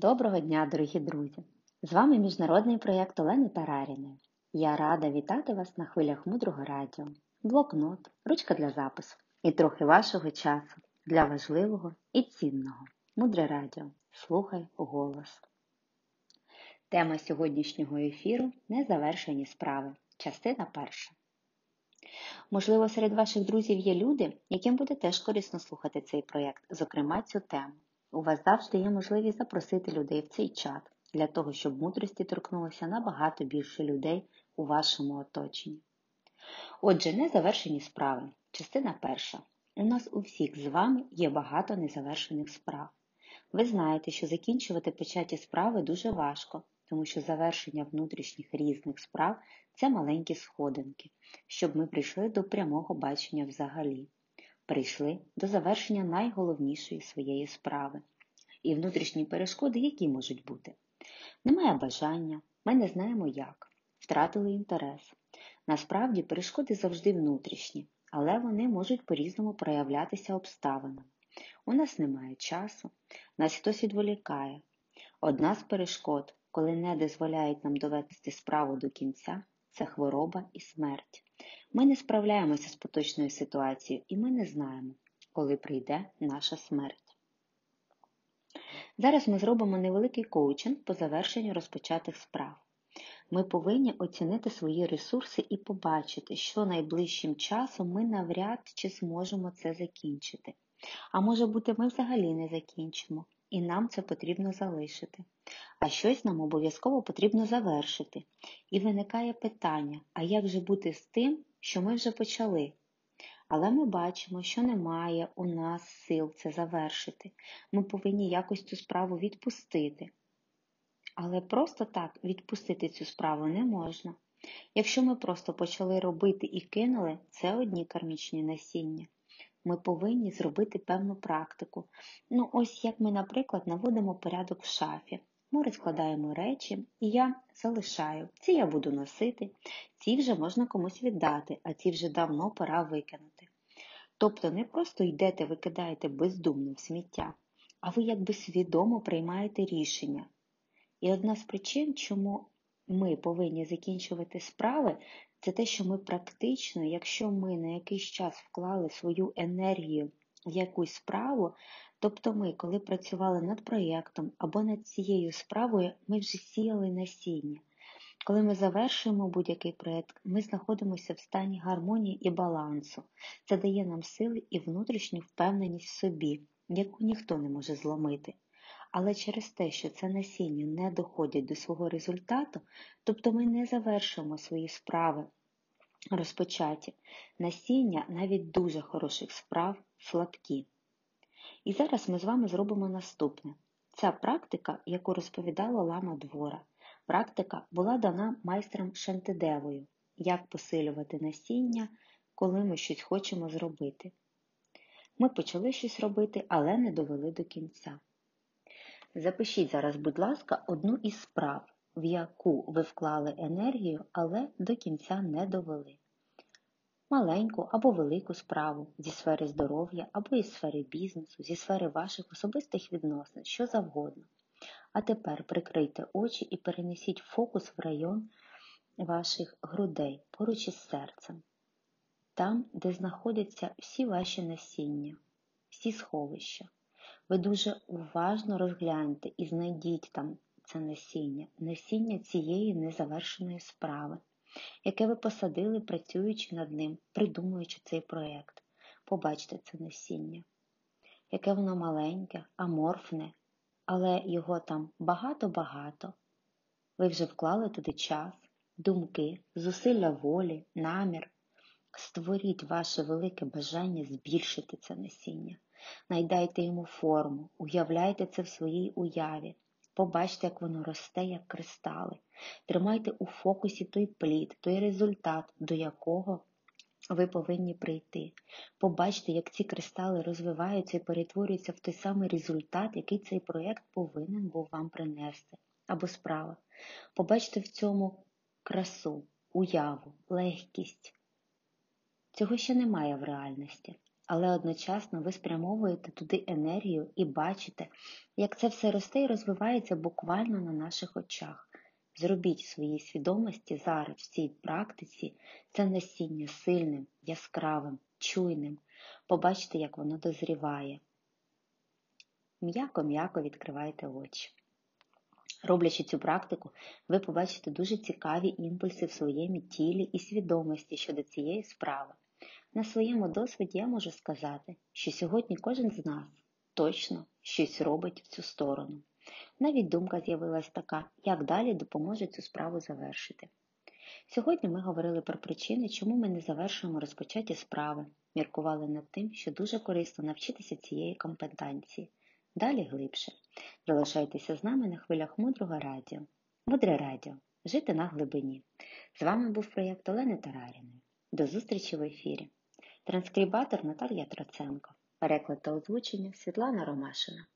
Доброго дня, дорогі друзі! З вами міжнародний проєкт Олени Тараріної. Я рада вітати вас на хвилях мудрого радіо, блокнот, ручка для запису і трохи вашого часу для важливого і цінного. Мудре радіо. Слухай голос. Тема сьогоднішнього ефіру незавершені справи. Частина перша. Можливо, серед ваших друзів є люди, яким буде теж корисно слухати цей проєкт, зокрема цю тему. У вас завжди є можливість запросити людей в цей чат для того, щоб мудрості торкнулося набагато більше людей у вашому оточенні. Отже, незавершені справи. Частина перша. У нас у всіх з вами є багато незавершених справ. Ви знаєте, що закінчувати початі справи дуже важко, тому що завершення внутрішніх різних справ це маленькі сходинки, щоб ми прийшли до прямого бачення взагалі прийшли до завершення найголовнішої своєї справи. І внутрішні перешкоди, які можуть бути. Немає бажання, ми не знаємо як, втратили інтерес. Насправді перешкоди завжди внутрішні, але вони можуть по-різному проявлятися обставинами. У нас немає часу, нас хтось відволікає. Одна з перешкод, коли не дозволяють нам довести справу до кінця, це хвороба і смерть. Ми не справляємося з поточною ситуацією і ми не знаємо, коли прийде наша смерть. Зараз ми зробимо невеликий коучинг по завершенню розпочатих справ. Ми повинні оцінити свої ресурси і побачити, що найближчим часом ми навряд чи зможемо це закінчити. А може бути, ми взагалі не закінчимо, і нам це потрібно залишити. А щось нам обов'язково потрібно завершити. І виникає питання: а як же бути з тим, що ми вже почали? Але ми бачимо, що немає у нас сил це завершити. Ми повинні якось цю справу відпустити. Але просто так відпустити цю справу не можна. Якщо ми просто почали робити і кинули, це одні кармічні насіння. Ми повинні зробити певну практику. Ну, ось як ми, наприклад, наводимо порядок в шафі. Ми розкладаємо речі, і я залишаю. Ці я буду носити, ці вже можна комусь віддати, а ці вже давно пора викинути. Тобто не просто йдете, викидаєте бездумно в сміття, а ви якби свідомо приймаєте рішення. І одна з причин, чому ми повинні закінчувати справи, це те, що ми практично, якщо ми на якийсь час вклали свою енергію якусь справу, тобто ми, коли працювали над проєктом або над цією справою, ми вже сіяли насіння. Коли ми завершуємо будь-який проєкт, ми знаходимося в стані гармонії і балансу. Це дає нам сили і внутрішню впевненість в собі, яку ніхто не може зломити. Але через те, що це насіння не доходять до свого результату, тобто ми не завершуємо свої справи розпочаті, насіння навіть дуже хороших справ слабкі. І зараз ми з вами зробимо наступне. Ця практика, яку розповідала лама двора, практика була дана майстром Шантидевою, як посилювати насіння, коли ми щось хочемо зробити. Ми почали щось робити, але не довели до кінця. Запишіть зараз, будь ласка, одну із справ, в яку ви вклали енергію, але до кінця не довели. Маленьку або велику справу зі сфери здоров'я або із сфери бізнесу, зі сфери ваших особистих відносин, що завгодно. А тепер прикрийте очі і перенесіть фокус в район ваших грудей поруч із серцем, там, де знаходяться всі ваші насіння, всі сховища. Ви дуже уважно розгляньте і знайдіть там це насіння, насіння цієї незавершеної справи, яке ви посадили, працюючи над ним, придумуючи цей проєкт. Побачте це насіння, яке воно маленьке, аморфне, але його там багато-багато. Ви вже вклали туди час, думки, зусилля волі, намір. Створіть ваше велике бажання збільшити це насіння. Найдайте йому форму, уявляйте це в своїй уяві. Побачте, як воно росте, як кристали. Тримайте у фокусі той плід, той результат, до якого ви повинні прийти. Побачте, як ці кристали розвиваються і перетворюються в той самий результат, який цей проєкт повинен був вам принести. Або справа. Побачте в цьому красу, уяву, легкість. Цього ще немає в реальності але одночасно ви спрямовуєте туди енергію і бачите, як це все росте і розвивається буквально на наших очах. Зробіть своїй свідомості зараз в цій практиці це насіння сильним, яскравим, чуйним. Побачите, як воно дозріває. М'яко-м'яко відкривайте очі. Роблячи цю практику, ви побачите дуже цікаві імпульси в своєму тілі і свідомості щодо цієї справи. На своєму досвіді я можу сказати, що сьогодні кожен з нас точно щось робить в цю сторону. Навіть думка з'явилась така, як далі допоможе цю справу завершити. Сьогодні ми говорили про причини, чому ми не завершуємо розпочаті справи, міркували над тим, що дуже корисно навчитися цієї компетенції. Далі глибше. Залишайтеся з нами на хвилях мудрого радіо. Мудре радіо. Жити на глибині. З вами був проєкт Олени Тараріної. До зустрічі в ефірі. Транскрибатор Наталія Троценко. Переклад та озвучення Світлана Ромашина.